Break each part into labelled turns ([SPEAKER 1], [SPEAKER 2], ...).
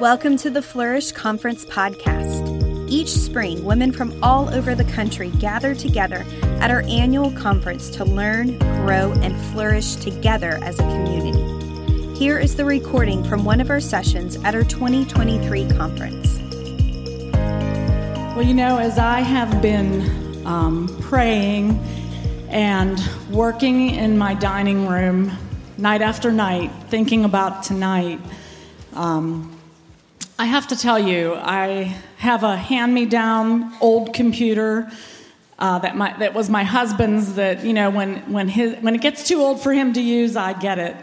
[SPEAKER 1] Welcome to the Flourish Conference podcast. Each spring, women from all over the country gather together at our annual conference to learn, grow, and flourish together as a community. Here is the recording from one of our sessions at our 2023 conference.
[SPEAKER 2] Well, you know, as I have been um, praying and working in my dining room night after night, thinking about tonight, um, I have to tell you, I have a hand me down old computer. Uh, that, my, that was my husband's that you know when, when, his, when it gets too old for him to use i get it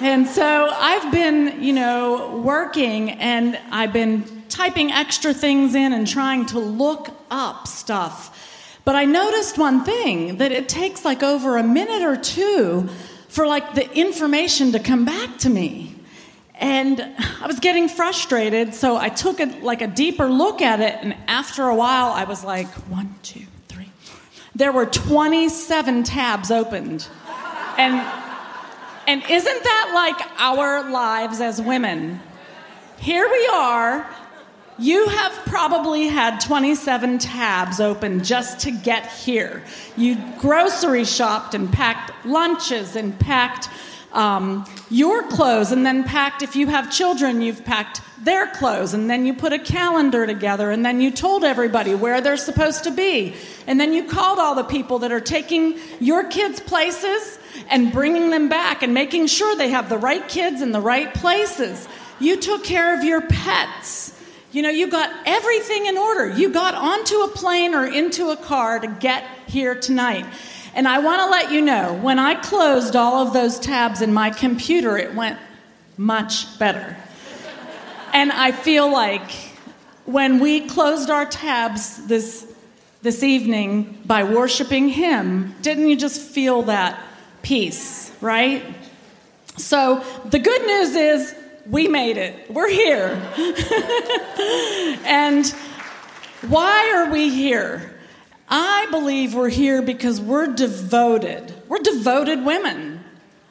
[SPEAKER 2] and so i've been you know working and i've been typing extra things in and trying to look up stuff but i noticed one thing that it takes like over a minute or two for like the information to come back to me and I was getting frustrated, so I took a, like a deeper look at it, and after a while, I was like, one, two, three. There were 27 tabs opened. And, and isn't that like our lives as women? Here we are. You have probably had 27 tabs open just to get here. You grocery shopped and packed lunches and packed um, your clothes and then packed, if you have children, you've packed their clothes and then you put a calendar together and then you told everybody where they're supposed to be. And then you called all the people that are taking your kids' places and bringing them back and making sure they have the right kids in the right places. You took care of your pets. You know, you got everything in order. You got onto a plane or into a car to get here tonight. And I want to let you know when I closed all of those tabs in my computer, it went much better. and I feel like when we closed our tabs this, this evening by worshiping Him, didn't you just feel that peace, right? So the good news is we made it. We're here. and why are we here? I believe we're here because we're devoted. We're devoted women.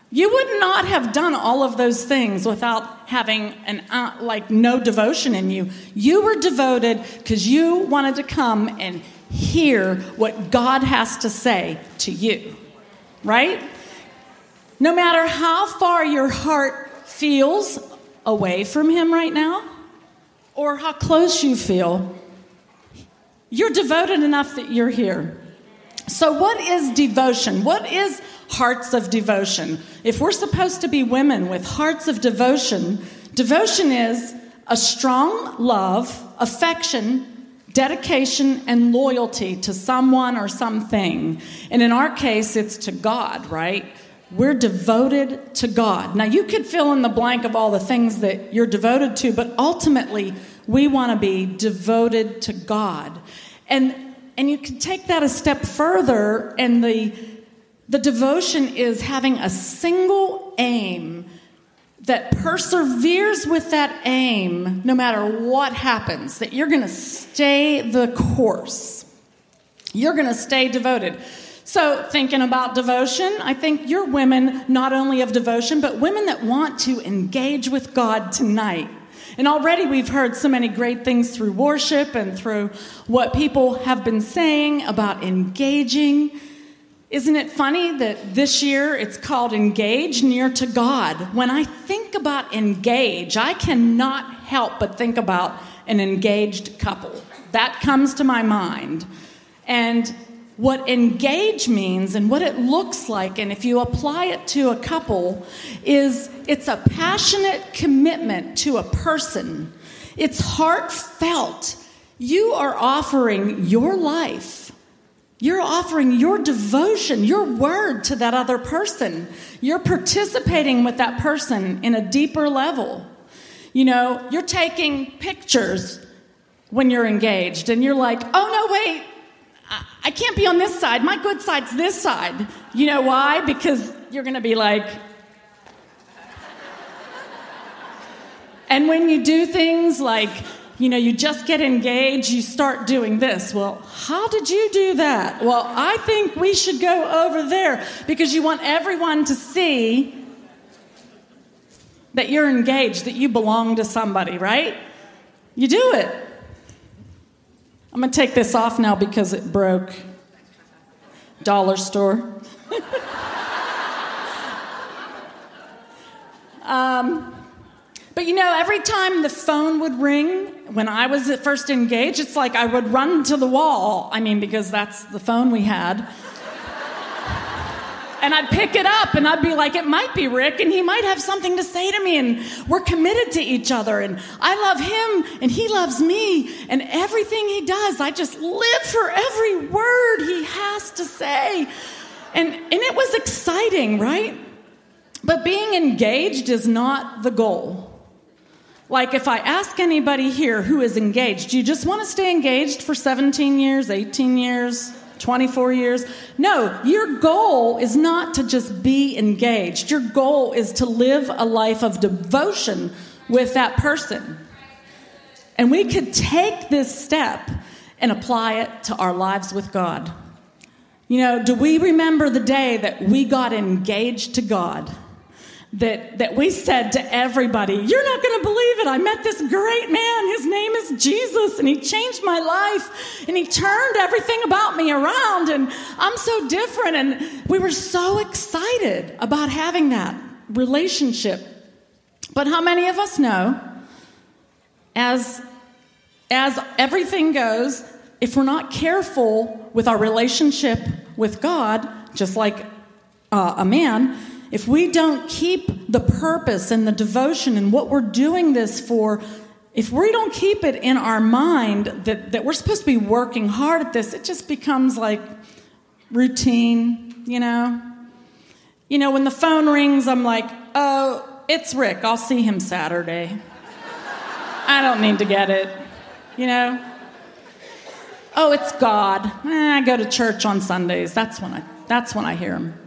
[SPEAKER 2] You would not have done all of those things without having an uh, like no devotion in you. You were devoted because you wanted to come and hear what God has to say to you. Right? No matter how far your heart feels away from him right now or how close you feel, you're devoted enough that you're here. So, what is devotion? What is hearts of devotion? If we're supposed to be women with hearts of devotion, devotion is a strong love, affection, dedication, and loyalty to someone or something. And in our case, it's to God, right? We're devoted to God. Now, you could fill in the blank of all the things that you're devoted to, but ultimately, we want to be devoted to God. And, and you can take that a step further, and the, the devotion is having a single aim that perseveres with that aim no matter what happens, that you're going to stay the course. You're going to stay devoted. So, thinking about devotion, I think you're women not only of devotion, but women that want to engage with God tonight. And already we've heard so many great things through worship and through what people have been saying about engaging. Isn't it funny that this year it's called Engage Near to God? When I think about engage, I cannot help but think about an engaged couple. That comes to my mind. And what engage means and what it looks like, and if you apply it to a couple, is it's a passionate commitment to a person. It's heartfelt. You are offering your life. You're offering your devotion, your word to that other person. You're participating with that person in a deeper level. You know, you're taking pictures when you're engaged, and you're like, oh no, wait, I can't be on this side. My good side's this side. You know why? Because you're going to be like, and when you do things like, you know, you just get engaged, you start doing this. Well, how did you do that? Well, I think we should go over there because you want everyone to see that you're engaged, that you belong to somebody, right? You do it. I'm going to take this off now because it broke. Dollar store. um, but you know, every time the phone would ring when I was at first engaged, it's like I would run to the wall. I mean, because that's the phone we had. And I'd pick it up and I'd be like, it might be Rick and he might have something to say to me and we're committed to each other and I love him and he loves me and everything he does, I just live for every word he has to say. And, and it was exciting, right? But being engaged is not the goal. Like, if I ask anybody here who is engaged, do you just want to stay engaged for 17 years, 18 years, 24 years? No, your goal is not to just be engaged. Your goal is to live a life of devotion with that person. And we could take this step and apply it to our lives with God. You know, do we remember the day that we got engaged to God? That, that we said to everybody, You're not going to believe it. I met this great man. His name is Jesus, and he changed my life, and he turned everything about me around, and I'm so different. And we were so excited about having that relationship. But how many of us know, as, as everything goes, if we're not careful with our relationship with God, just like uh, a man, if we don't keep the purpose and the devotion and what we're doing this for, if we don't keep it in our mind that, that we're supposed to be working hard at this, it just becomes like routine, you know? You know, when the phone rings, I'm like, oh, it's Rick. I'll see him Saturday. I don't need to get it, you know? Oh, it's God. Eh, I go to church on Sundays. That's when I, that's when I hear him.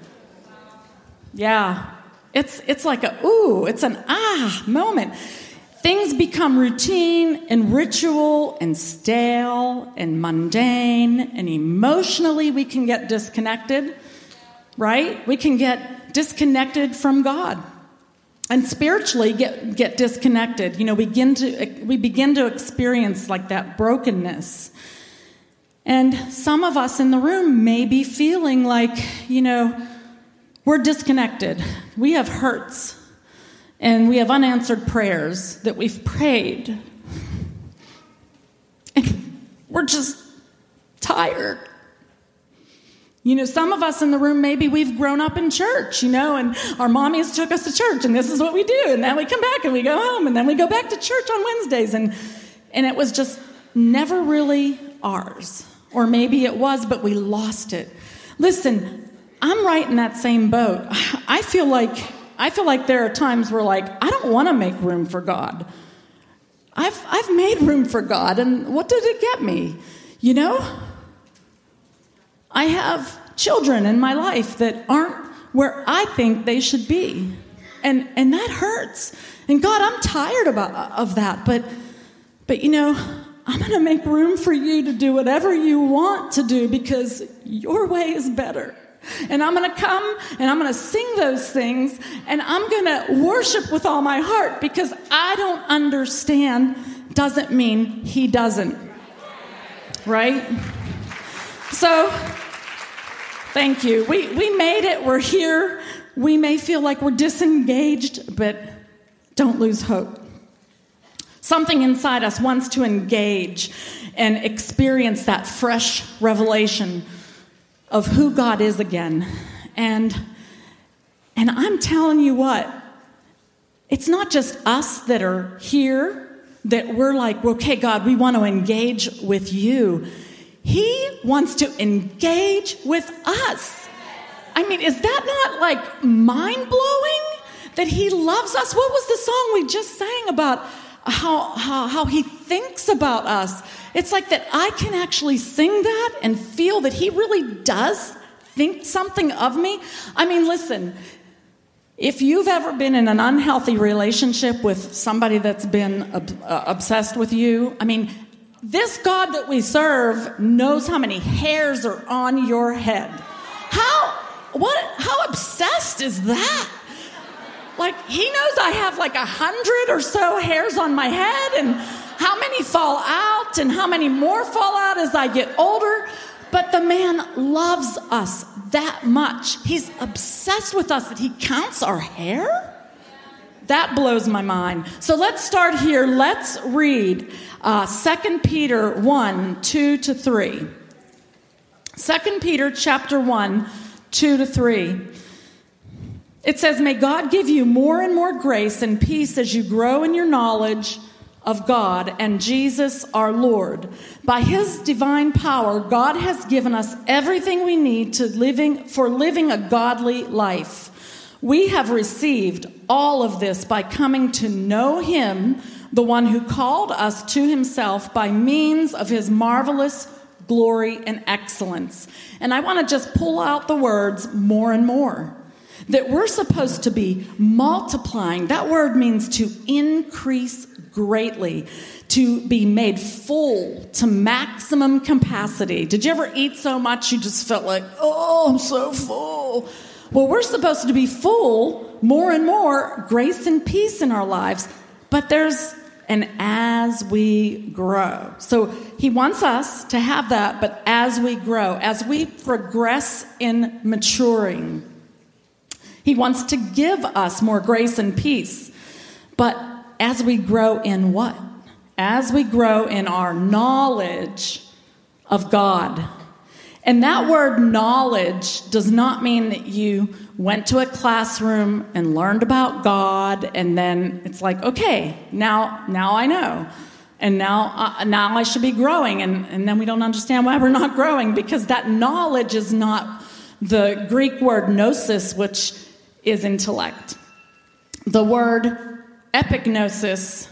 [SPEAKER 2] Yeah. It's, it's like a, ooh, it's an ah moment. Things become routine and ritual and stale and mundane, and emotionally we can get disconnected, right? We can get disconnected from God. And spiritually get, get disconnected. You know, begin, to, we begin to experience like that brokenness. And some of us in the room may be feeling like, you know, we're disconnected. We have hurts. And we have unanswered prayers that we've prayed. And we're just tired. You know, some of us in the room, maybe we've grown up in church, you know, and our mommies took us to church, and this is what we do. And then we come back and we go home, and then we go back to church on Wednesdays. And, and it was just never really ours. Or maybe it was, but we lost it. Listen, I'm right in that same boat. I feel like I feel like there are times where like I don't want to make room for God. I've I've made room for God and what did it get me? You know? I have children in my life that aren't where I think they should be. And and that hurts. And God, I'm tired about of that, but but you know, I'm going to make room for you to do whatever you want to do because your way is better. And I'm going to come and I'm going to sing those things and I'm going to worship with all my heart because I don't understand doesn't mean he doesn't. Right? So, thank you. We, we made it. We're here. We may feel like we're disengaged, but don't lose hope. Something inside us wants to engage and experience that fresh revelation of who God is again. And, and I'm telling you what, it's not just us that are here that we're like, okay, God, we want to engage with you. He wants to engage with us. I mean, is that not like mind blowing that He loves us? What was the song we just sang about how, how, how He thinks about us? It's like that I can actually sing that and feel that He really does think something of me. I mean, listen, if you've ever been in an unhealthy relationship with somebody that's been uh, obsessed with you, I mean, this God that we serve knows how many hairs are on your head. How what how obsessed is that? Like, he knows I have like a hundred or so hairs on my head and how many fall out and how many more fall out as I get older. But the man loves us that much. He's obsessed with us that he counts our hair. That blows my mind. So let's start here. Let's read uh, 2 Peter 1 2 to 3. 2 Peter chapter 1 2 to 3. It says, May God give you more and more grace and peace as you grow in your knowledge of God and Jesus our Lord. By his divine power, God has given us everything we need to living for living a godly life. We have received all of this by coming to know him, the one who called us to himself by means of his marvelous glory and excellence. And I want to just pull out the words more and more that we're supposed to be multiplying. That word means to increase greatly, to be made full to maximum capacity. Did you ever eat so much you just felt like, oh, I'm so full? Well, we're supposed to be full more and more grace and peace in our lives, but there's and as we grow. So he wants us to have that, but as we grow, as we progress in maturing, he wants to give us more grace and peace. But as we grow in what? As we grow in our knowledge of God. And that word knowledge does not mean that you went to a classroom and learned about God and then it's like, okay, now, now I know. And now, uh, now I should be growing. And, and then we don't understand why we're not growing because that knowledge is not the Greek word gnosis, which is intellect. The word epignosis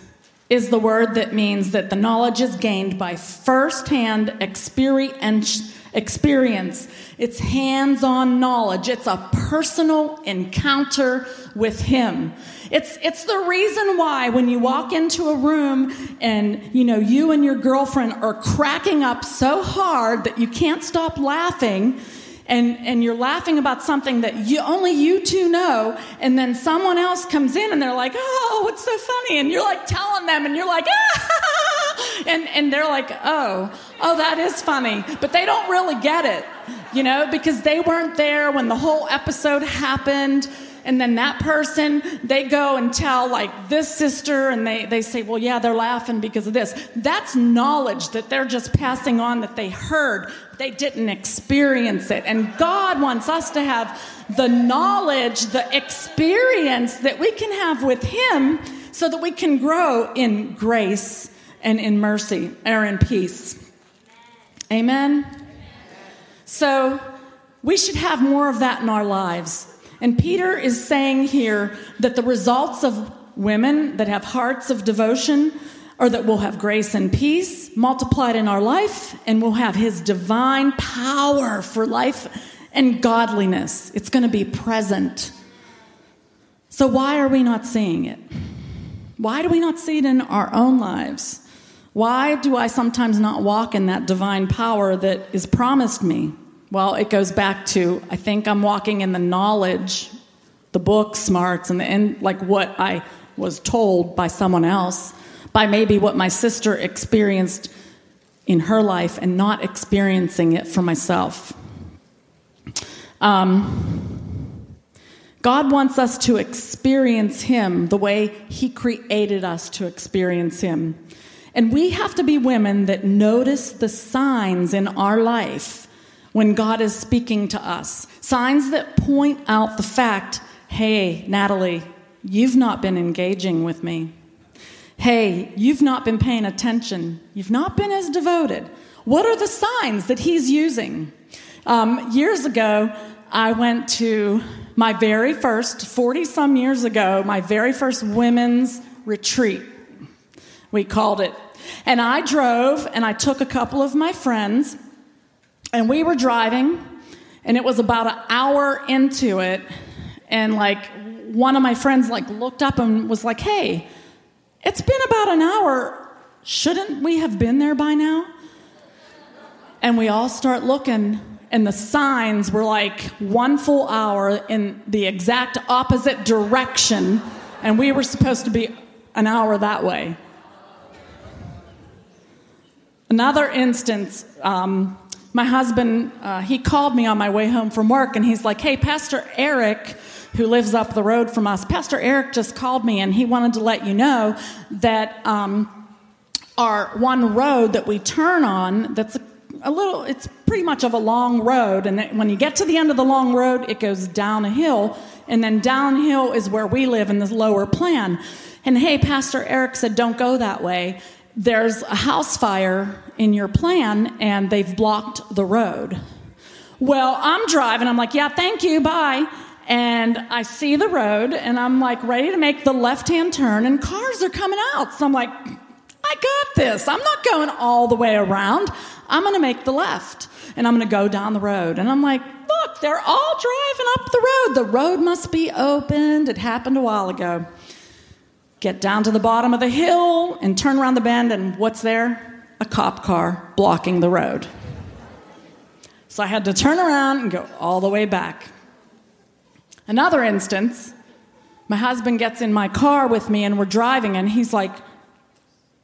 [SPEAKER 2] is the word that means that the knowledge is gained by firsthand experience. Experience. It's hands on knowledge. It's a personal encounter with Him. It's, it's the reason why when you walk into a room and, you know, you and your girlfriend are cracking up so hard that you can't stop laughing, and, and you're laughing about something that you, only you two know, and then someone else comes in and they're like, oh, what's so funny? And you're like telling them, and you're like, ah! and, and they're like, oh, oh, that is funny. But they don't really get it, you know, because they weren't there when the whole episode happened and then that person they go and tell like this sister and they, they say well yeah they're laughing because of this. That's knowledge that they're just passing on that they heard. They didn't experience it. And god wants us to have the knowledge the experience that we can have with him so that we can grow in grace and in mercy or in peace. Amen? So we should have more of that in our lives and Peter is saying here that the results of women that have hearts of devotion or that will have grace and peace multiplied in our life and will have his divine power for life and godliness. It's going to be present. So, why are we not seeing it? Why do we not see it in our own lives? Why do I sometimes not walk in that divine power that is promised me? Well, it goes back to I think I'm walking in the knowledge, the book smarts, and, the, and like what I was told by someone else, by maybe what my sister experienced in her life and not experiencing it for myself. Um, God wants us to experience Him the way He created us to experience Him. And we have to be women that notice the signs in our life when God is speaking to us. Signs that point out the fact hey, Natalie, you've not been engaging with me. Hey, you've not been paying attention. You've not been as devoted. What are the signs that he's using? Um, years ago, I went to my very first, 40 some years ago, my very first women's retreat. We called it. And I drove and I took a couple of my friends and we were driving, and it was about an hour into it, and like one of my friends like looked up and was like, "Hey, it's been about an hour. Shouldn't we have been there by now?" And we all start looking, and the signs were like one full hour in the exact opposite direction, and we were supposed to be an hour that way. Another instance, um, my husband, uh, he called me on my way home from work and he's like, Hey, Pastor Eric, who lives up the road from us, Pastor Eric just called me and he wanted to let you know that um, our one road that we turn on, that's a, a little, it's pretty much of a long road. And when you get to the end of the long road, it goes down a hill. And then downhill is where we live in this lower plan. And hey, Pastor Eric said, Don't go that way there's a house fire in your plan and they've blocked the road. Well, I'm driving. I'm like, yeah, thank you, bye. And I see the road and I'm like ready to make the left hand turn and cars are coming out. So I'm like, I got this. I'm not going all the way around. I'm going to make the left and I'm going to go down the road. And I'm like, look, they're all driving up the road. The road must be opened. It happened a while ago get down to the bottom of the hill and turn around the bend, and what's there? Cop car blocking the road. So I had to turn around and go all the way back. Another instance, my husband gets in my car with me and we're driving, and he's like,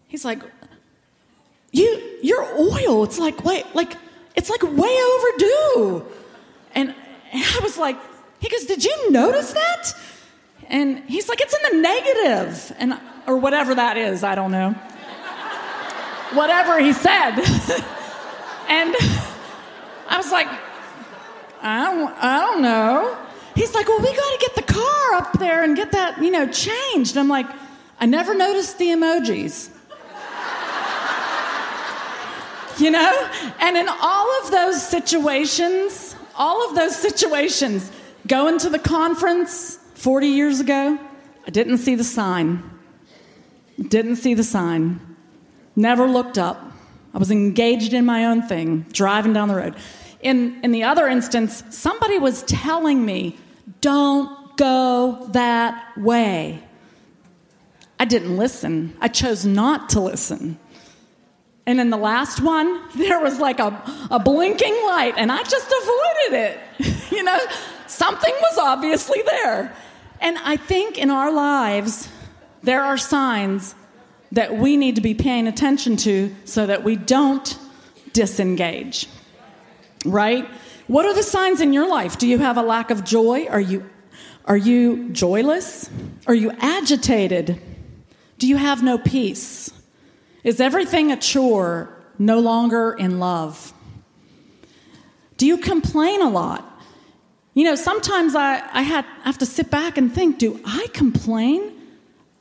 [SPEAKER 2] he's like, you, your oil, it's like, wait, like, it's like way overdue. And I was like, he goes, Did you notice that? And he's like, it's in the negative, and or whatever that is, I don't know. Whatever he said. and I was like, I don't, I don't know. He's like, well, we got to get the car up there and get that, you know, changed. I'm like, I never noticed the emojis. you know? And in all of those situations, all of those situations, going to the conference, 40 years ago, I didn't see the sign. Didn't see the sign. Never looked up. I was engaged in my own thing, driving down the road. In, in the other instance, somebody was telling me, don't go that way. I didn't listen. I chose not to listen. And in the last one, there was like a, a blinking light, and I just avoided it. you know, something was obviously there. And I think in our lives, there are signs that we need to be paying attention to so that we don't disengage. Right? What are the signs in your life? Do you have a lack of joy? Are you are you joyless? Are you agitated? Do you have no peace? Is everything a chore, no longer in love? Do you complain a lot? You know, sometimes I, I, had, I have to sit back and think do I complain?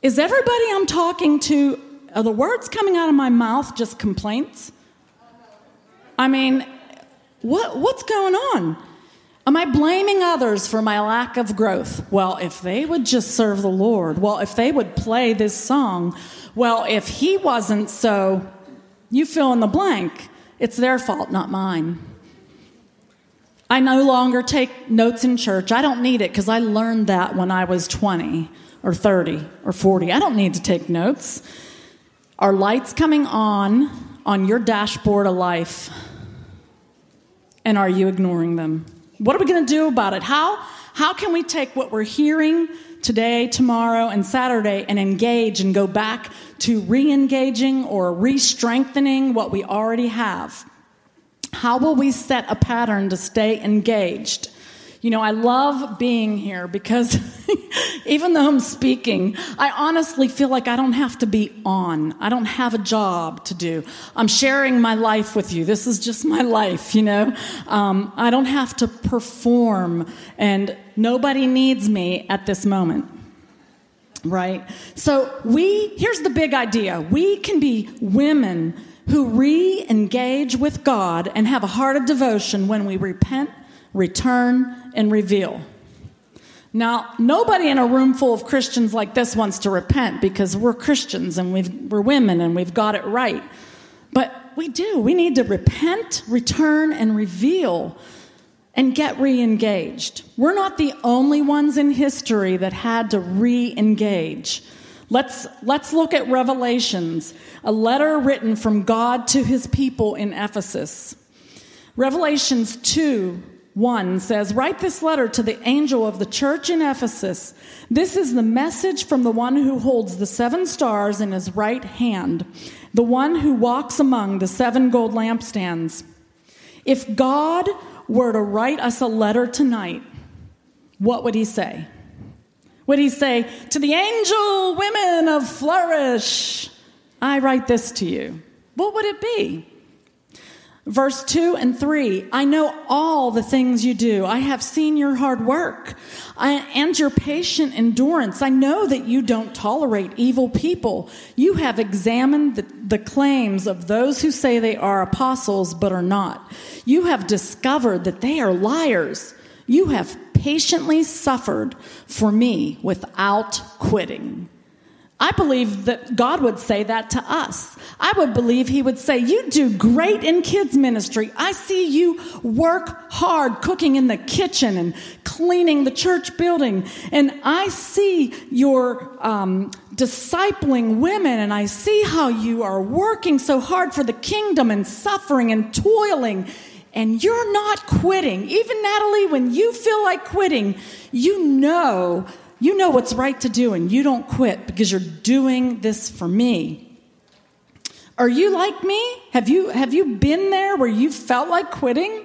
[SPEAKER 2] Is everybody I'm talking to, are the words coming out of my mouth just complaints? I mean, what, what's going on? Am I blaming others for my lack of growth? Well, if they would just serve the Lord, well, if they would play this song, well, if he wasn't so, you fill in the blank. It's their fault, not mine. I no longer take notes in church. I don't need it because I learned that when I was 20 or 30 or 40. I don't need to take notes. Are lights coming on on your dashboard of life? And are you ignoring them? What are we going to do about it? How, how can we take what we're hearing today, tomorrow, and Saturday and engage and go back to re engaging or re strengthening what we already have? How will we set a pattern to stay engaged? You know, I love being here because even though I'm speaking, I honestly feel like I don't have to be on. I don't have a job to do. I'm sharing my life with you. This is just my life, you know? Um, I don't have to perform, and nobody needs me at this moment. Right? So, we, here's the big idea we can be women who re engage with God and have a heart of devotion when we repent, return, and reveal. Now, nobody in a room full of Christians like this wants to repent because we're Christians and we are women and we've got it right. But we do. We need to repent, return, and reveal and get re engaged. We're not the only ones in history that had to re engage. Let's, let's look at Revelations, a letter written from God to his people in Ephesus. Revelations 2 1 says, Write this letter to the angel of the church in Ephesus. This is the message from the one who holds the seven stars in his right hand, the one who walks among the seven gold lampstands. If God were to write us a letter tonight, what would he say? Would he say, To the angel women of flourish, I write this to you? What would it be? Verse 2 and 3 I know all the things you do. I have seen your hard work and your patient endurance. I know that you don't tolerate evil people. You have examined the, the, claims of those who say they are apostles but are not. You have discovered that they are liars. You have patiently suffered for me without quitting. I believe that God would say that to us. I would believe He would say, You do great in kids' ministry. I see you work hard cooking in the kitchen and cleaning the church building. And I see your um, discipling women, and I see how you are working so hard for the kingdom and suffering and toiling. And you're not quitting. Even Natalie, when you feel like quitting, you know you know what's right to do and you don't quit because you're doing this for me. Are you like me? Have you, have you been there where you felt like quitting?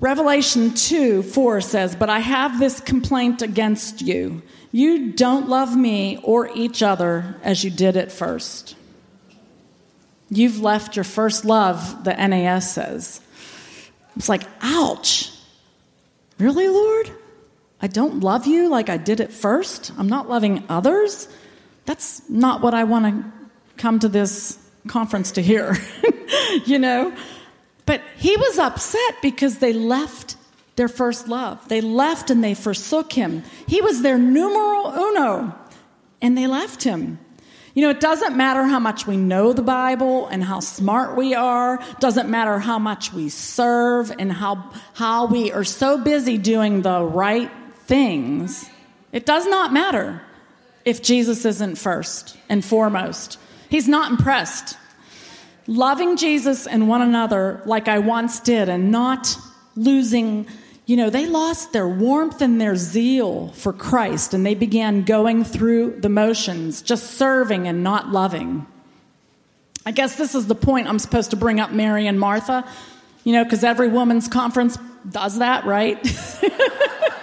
[SPEAKER 2] Revelation 2 4 says, But I have this complaint against you. You don't love me or each other as you did at first. You've left your first love, the NAS says. It's like, ouch. Really, Lord? I don't love you like I did at first? I'm not loving others? That's not what I want to come to this conference to hear, you know? But he was upset because they left their first love. They left and they forsook him. He was their numero uno, and they left him. You know, it doesn't matter how much we know the Bible and how smart we are, doesn't matter how much we serve and how, how we are so busy doing the right things. It does not matter if Jesus isn't first and foremost. He's not impressed. Loving Jesus and one another like I once did and not losing you know, they lost their warmth and their zeal for Christ and they began going through the motions, just serving and not loving. I guess this is the point I'm supposed to bring up Mary and Martha, you know, because every woman's conference does that, right?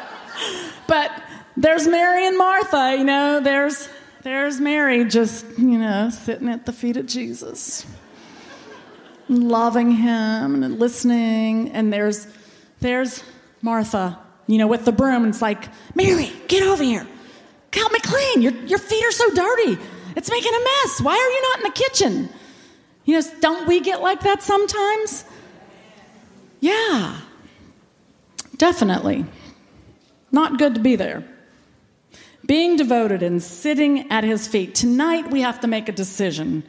[SPEAKER 2] but there's Mary and Martha, you know, there's there's Mary just, you know, sitting at the feet of Jesus. Loving him and listening and there's there's Martha, you know, with the broom, and it's like, Mary, get over here. Help me clean. Your, your feet are so dirty. It's making a mess. Why are you not in the kitchen? You know, don't we get like that sometimes? Yeah, definitely. Not good to be there. Being devoted and sitting at his feet. Tonight, we have to make a decision.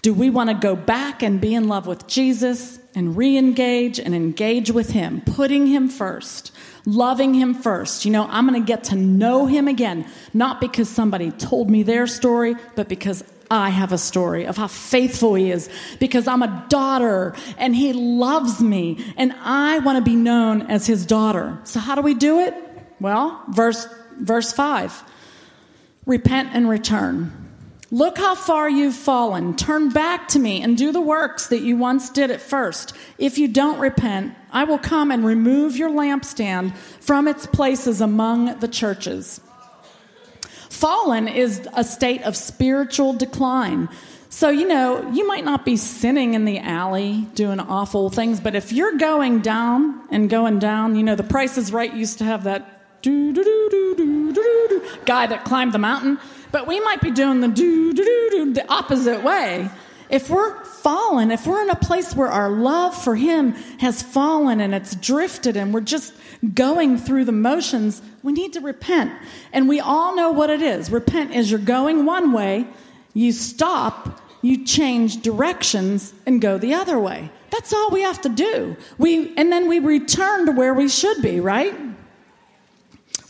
[SPEAKER 2] Do we want to go back and be in love with Jesus and re engage and engage with Him, putting Him first, loving Him first? You know, I'm going to get to know Him again, not because somebody told me their story, but because I have a story of how faithful He is, because I'm a daughter and He loves me, and I want to be known as His daughter. So, how do we do it? Well, verse, verse 5 repent and return. Look how far you've fallen. Turn back to me and do the works that you once did at first. If you don't repent, I will come and remove your lampstand from its places among the churches. Fallen is a state of spiritual decline. So, you know, you might not be sinning in the alley doing awful things, but if you're going down and going down, you know, the Price is Right used to have that guy that climbed the mountain. But we might be doing the do, do, do, do, the opposite way. If we're fallen, if we're in a place where our love for Him has fallen and it's drifted and we're just going through the motions, we need to repent. And we all know what it is. Repent is you're going one way, you stop, you change directions, and go the other way. That's all we have to do. We, and then we return to where we should be, right?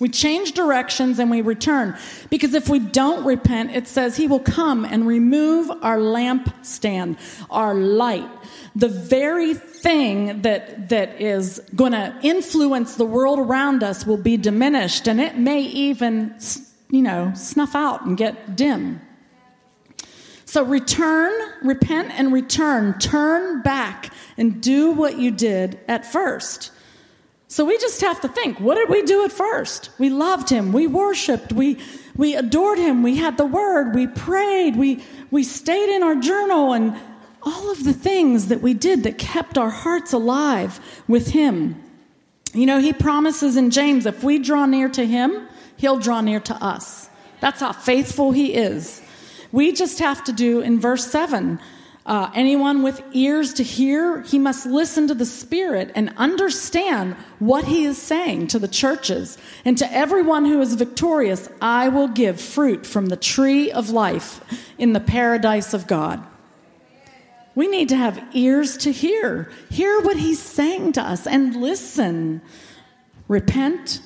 [SPEAKER 2] We change directions and we return. Because if we don't repent, it says he will come and remove our lampstand, our light. The very thing that, that is going to influence the world around us will be diminished and it may even, you know, snuff out and get dim. So return, repent and return. Turn back and do what you did at first. So we just have to think what did we do at first? We loved him, we worshiped, we, we adored him, we had the word, we prayed, we, we stayed in our journal, and all of the things that we did that kept our hearts alive with him. You know, he promises in James if we draw near to him, he'll draw near to us. That's how faithful he is. We just have to do in verse 7 uh, anyone with ears to hear, he must listen to the Spirit and understand what he is saying to the churches. And to everyone who is victorious, I will give fruit from the tree of life in the paradise of God. We need to have ears to hear. Hear what he's saying to us and listen. Repent,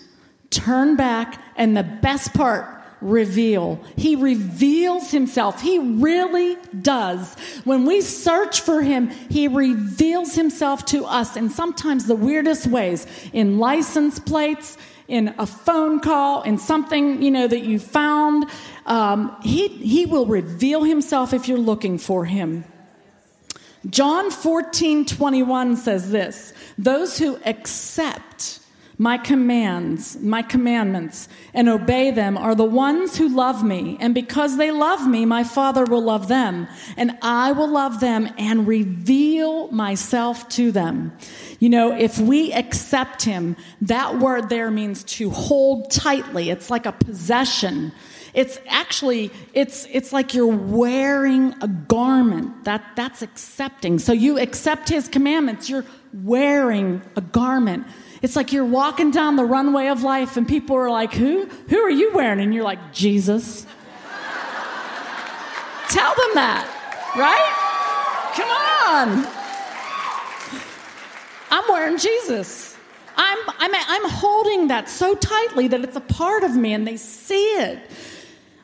[SPEAKER 2] turn back, and the best part, reveal. He reveals himself. He really does. When we search for him, he reveals himself to us in sometimes the weirdest ways in license plates, in a phone call, in something, you know, that you found. Um, he, he will reveal himself if you're looking for him. John 14, 21 says this Those who accept my commands, my commandments, and obey them are the ones who love me. And because they love me, my Father will love them, and I will love them and reveal myself to them. You know, if we accept Him, that word there means to hold tightly. It's like a possession. It's actually, it's, it's like you're wearing a garment. That, that's accepting. So you accept His commandments, you're wearing a garment. It's like you're walking down the runway of life and people are like, Who? Who are you wearing? And you're like, Jesus. Tell them that, right? Come on. I'm wearing Jesus. I'm, I'm, I'm holding that so tightly that it's a part of me and they see it.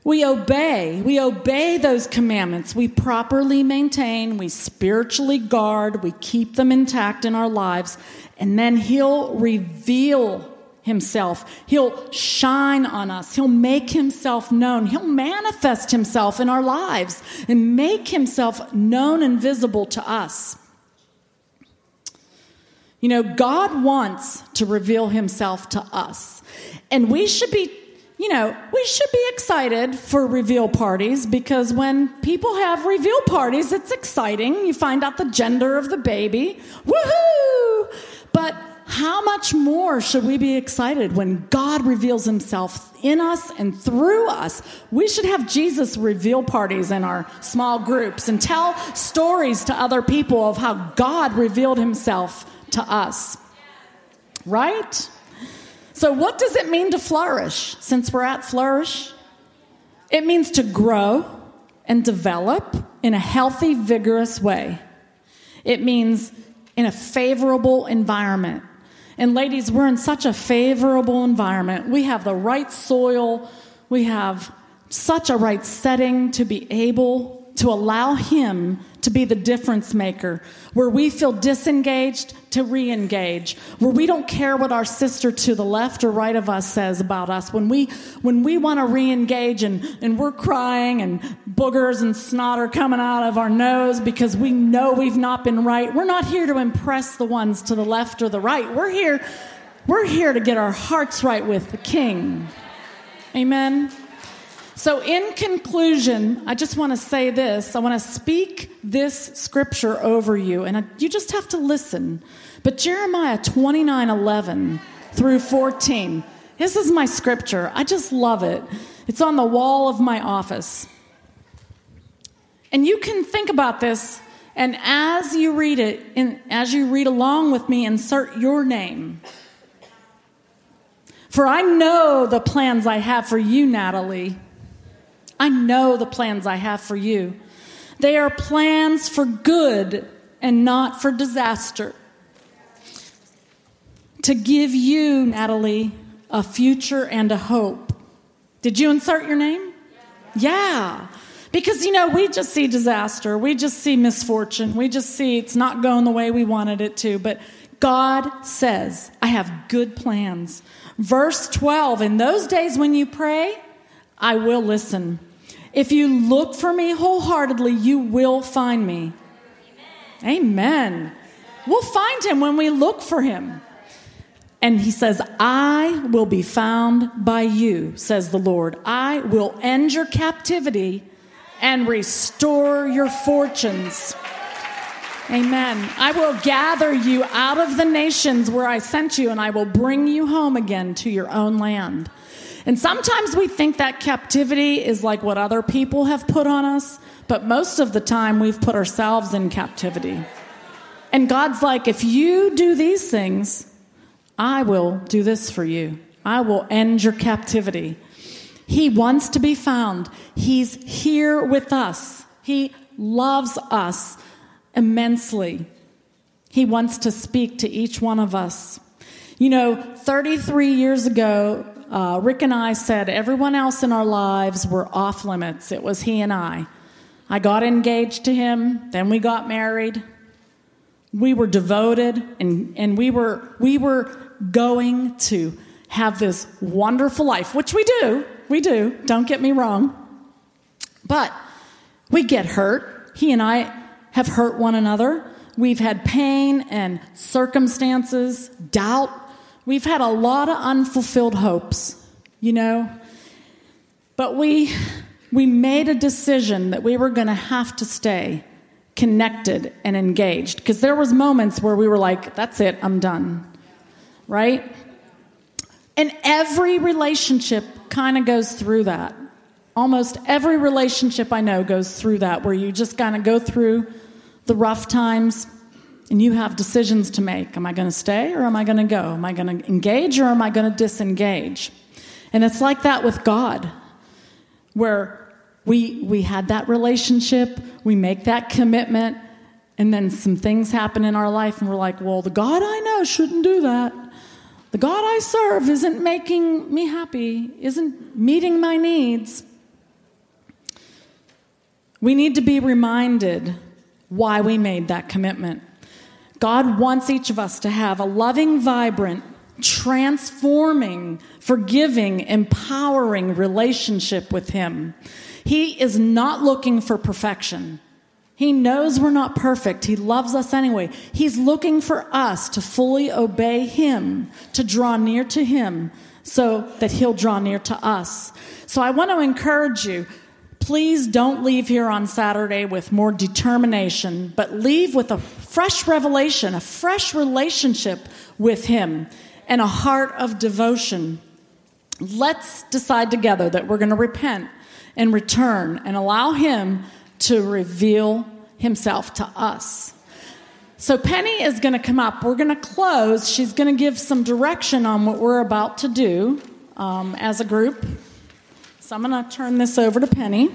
[SPEAKER 2] We obey. We obey those commandments. We properly maintain, we spiritually guard, we keep them intact in our lives, and then He'll reveal Himself. He'll shine on us. He'll make Himself known. He'll manifest Himself in our lives and make Himself known and visible to us. You know, God wants to reveal Himself to us, and we should be you know, we should be excited for reveal parties because when people have reveal parties, it's exciting. You find out the gender of the baby. Woohoo! But how much more should we be excited when God reveals himself in us and through us? We should have Jesus reveal parties in our small groups and tell stories to other people of how God revealed himself to us. Right? So, what does it mean to flourish since we're at flourish? It means to grow and develop in a healthy, vigorous way. It means in a favorable environment. And, ladies, we're in such a favorable environment. We have the right soil, we have such a right setting to be able to allow Him to be the difference maker, where we feel disengaged to re engage, where we don't care what our sister to the left or right of us says about us. When we, when we want to re engage and, and we're crying and boogers and snot are coming out of our nose because we know we've not been right, we're not here to impress the ones to the left or the right. We're here, we're here to get our hearts right with the King. Amen. So, in conclusion, I just want to say this. I want to speak this scripture over you, and you just have to listen. But Jeremiah 29 11 through 14, this is my scripture. I just love it. It's on the wall of my office. And you can think about this, and as you read it, as you read along with me, insert your name. For I know the plans I have for you, Natalie I know the plans I have for you. They are plans for good and not for disaster. To give you, Natalie, a future and a hope. Did you insert your name? Yeah. Because, you know, we just see disaster. We just see misfortune. We just see it's not going the way we wanted it to. But God says, I have good plans. Verse 12 In those days when you pray, I will listen. If you look for me wholeheartedly, you will find me. Amen. Amen. We'll find him when we look for him. And he says, I will be found by you, says the Lord. I will end your captivity and restore your fortunes. Amen. I will gather you out of the nations where I sent you, and I will bring you home again to your own land. And sometimes we think that captivity is like what other people have put on us, but most of the time we've put ourselves in captivity. And God's like, if you do these things, I will do this for you. I will end your captivity. He wants to be found. He's here with us. He loves us immensely. He wants to speak to each one of us. You know, 33 years ago, uh, Rick and I said everyone else in our lives were off limits. It was he and I. I got engaged to him, then we got married. We were devoted and, and we were we were going to have this wonderful life, which we do. We do. Don't get me wrong. But we get hurt. He and I have hurt one another. We've had pain and circumstances, doubt. We've had a lot of unfulfilled hopes, you know. But we we made a decision that we were going to have to stay connected and engaged because there was moments where we were like that's it i'm done right and every relationship kind of goes through that almost every relationship i know goes through that where you just kind of go through the rough times and you have decisions to make am i going to stay or am i going to go am i going to engage or am i going to disengage and it's like that with god where we, we had that relationship, we make that commitment, and then some things happen in our life, and we're like, well, the God I know shouldn't do that. The God I serve isn't making me happy, isn't meeting my needs. We need to be reminded why we made that commitment. God wants each of us to have a loving, vibrant, transforming, forgiving, empowering relationship with Him. He is not looking for perfection. He knows we're not perfect. He loves us anyway. He's looking for us to fully obey Him, to draw near to Him, so that He'll draw near to us. So I want to encourage you please don't leave here on Saturday with more determination, but leave with a fresh revelation, a fresh relationship with Him, and a heart of devotion. Let's decide together that we're going to repent and return and allow Him to reveal Himself to us. So, Penny is going to come up. We're going to close. She's going to give some direction on what we're about to do um, as a group. So, I'm going to turn this over to Penny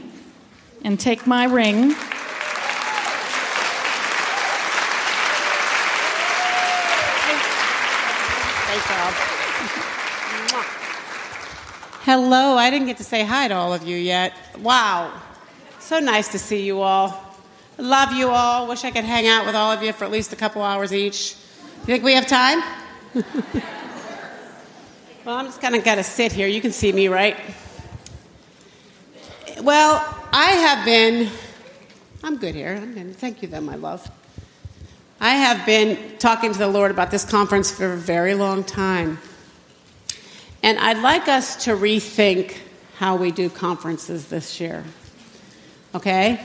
[SPEAKER 2] and take my ring.
[SPEAKER 3] Hello, I didn't get to say hi to all of you yet. Wow. So nice to see you all. Love you all. Wish I could hang out with all of you for at least a couple hours each. You think we have time? well, I'm just kind of got to sit here. You can see me, right? Well, I have been, I'm good here. I'm good. Thank you, then, my love. I have been talking to the Lord about this conference for a very long time. And I'd like us to rethink how we do conferences this year. Okay?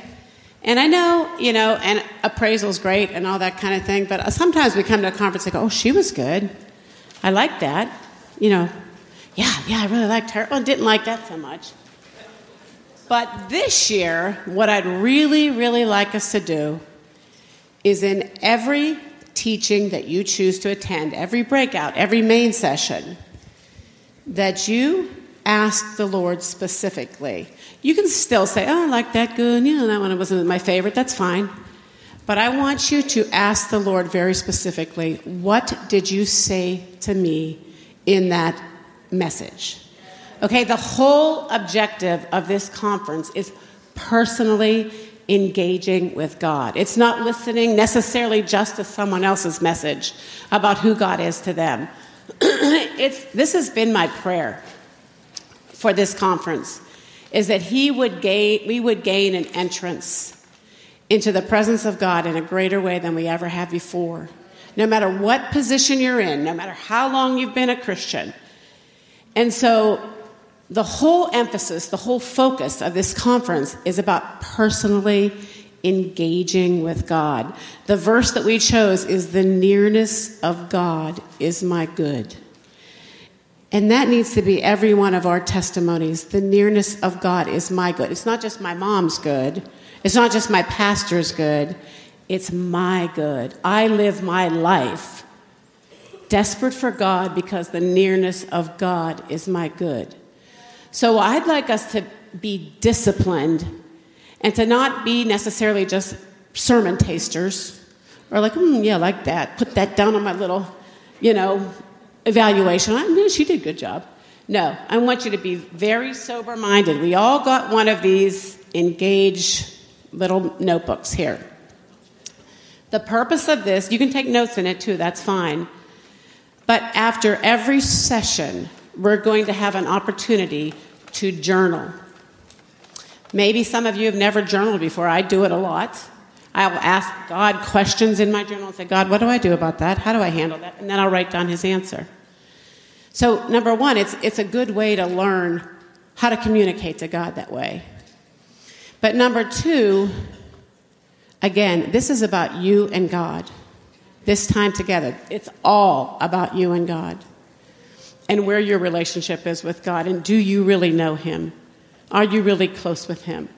[SPEAKER 3] And I know, you know, and appraisal's great and all that kind of thing, but sometimes we come to a conference and go, oh, she was good. I like that. You know, yeah, yeah, I really liked her. Oh, didn't like that so much. But this year, what I'd really, really like us to do is in every teaching that you choose to attend, every breakout, every main session, that you ask the Lord specifically. You can still say, Oh, I like that good. You know, that one wasn't my favorite. That's fine. But I want you to ask the Lord very specifically, What did you say to me in that message. Okay, the whole objective of this conference is personally engaging with God. It's not listening necessarily just to someone else's message about who God is to them. it's, this has been my prayer for this conference is that he would gain, we would gain an entrance into the presence of God in a greater way than we ever have before. No matter what position you're in, no matter how long you've been a Christian. And so the whole emphasis, the whole focus of this conference is about personally engaging with God. The verse that we chose is the nearness of God is my good. And that needs to be every one of our testimonies. The nearness of God is my good. It's not just my mom's good, it's not just my pastor's good, it's my good. I live my life desperate for God because the nearness of God is my good. So I'd like us to be disciplined and to not be necessarily just sermon tasters or like, mm, yeah, like that. Put that down on my little, you know, evaluation. I mean, she did a good job. No, I want you to be very sober minded. We all got one of these engage little notebooks here. The purpose of this, you can take notes in it too, that's fine. But after every session, we're going to have an opportunity to journal. Maybe some of you have never journaled before. I do it a lot. I will ask God questions in my journal and say, God, what do I do about that? How do I handle that? And then I'll write down his answer. So, number one, it's, it's a good way to learn how to communicate to God that way. But number two, again, this is about you and God. This time together, it's all about you and God and where your relationship is with God. And do you really know Him? Are you really close with Him?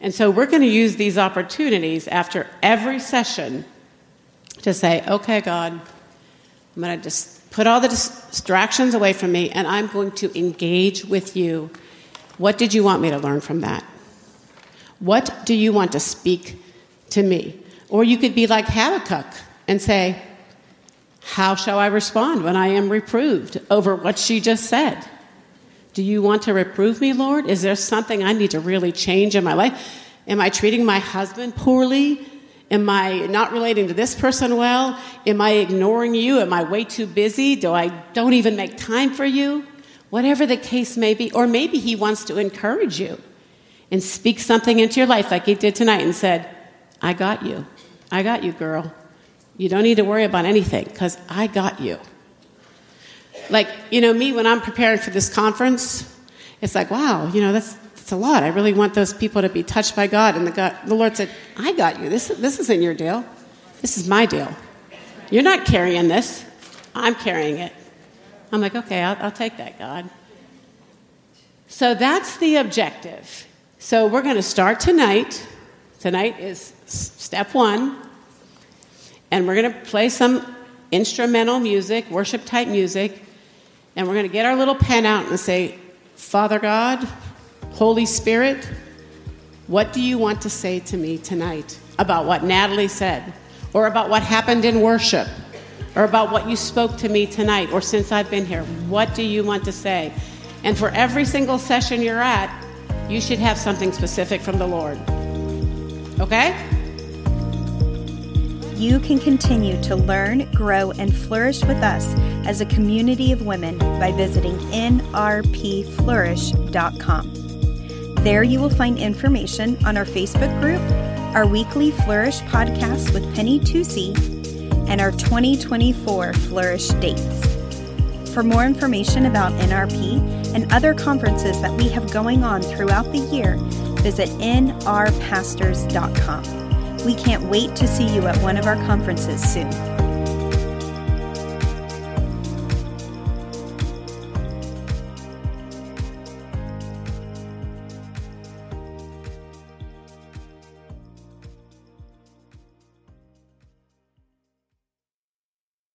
[SPEAKER 3] And so we're going to use these opportunities after every session to say, okay, God, I'm going to just put all the distractions away from me and I'm going to engage with you. What did you want me to learn from that? What do you want to speak to me? Or you could be like Habakkuk and say, how shall I respond when I am reproved over what she just said? Do you want to reprove me, Lord? Is there something I need to really change in my life? Am I treating my husband poorly? Am I not relating to this person well? Am I ignoring you? Am I way too busy? Do I don't even make time for you? Whatever the case may be, or maybe he wants to encourage you and speak something into your life like he did tonight and said, I got you. I got you, girl. You don't need to worry about anything because I got you. Like, you know, me, when I'm preparing for this conference, it's like, wow, you know, that's, that's a lot. I really want those people to be touched by God. And the, God, the Lord said, I got you. This, this isn't your deal. This is my deal. You're not carrying this. I'm carrying it. I'm like, okay, I'll, I'll take that, God. So that's the objective. So we're going to start tonight. Tonight is step one and we're going to play some instrumental music, worship type music, and we're going to get our little pen out and say, Father God, Holy Spirit, what do you want to say to me tonight about what Natalie said, or about what happened in worship, or about what you spoke to me tonight, or since I've been here? What do you want to say? And for every single session you're at, you should have something specific from the Lord. Okay?
[SPEAKER 1] You can continue to learn, grow, and flourish with us as a community of women by visiting nrpflourish.com. There you will find information on our Facebook group, our weekly Flourish podcast with Penny Tucci, and our 2024 Flourish dates. For more information about NRP and other conferences that we have going on throughout the year, visit nrpastors.com. We can't wait to see you at one of our conferences soon.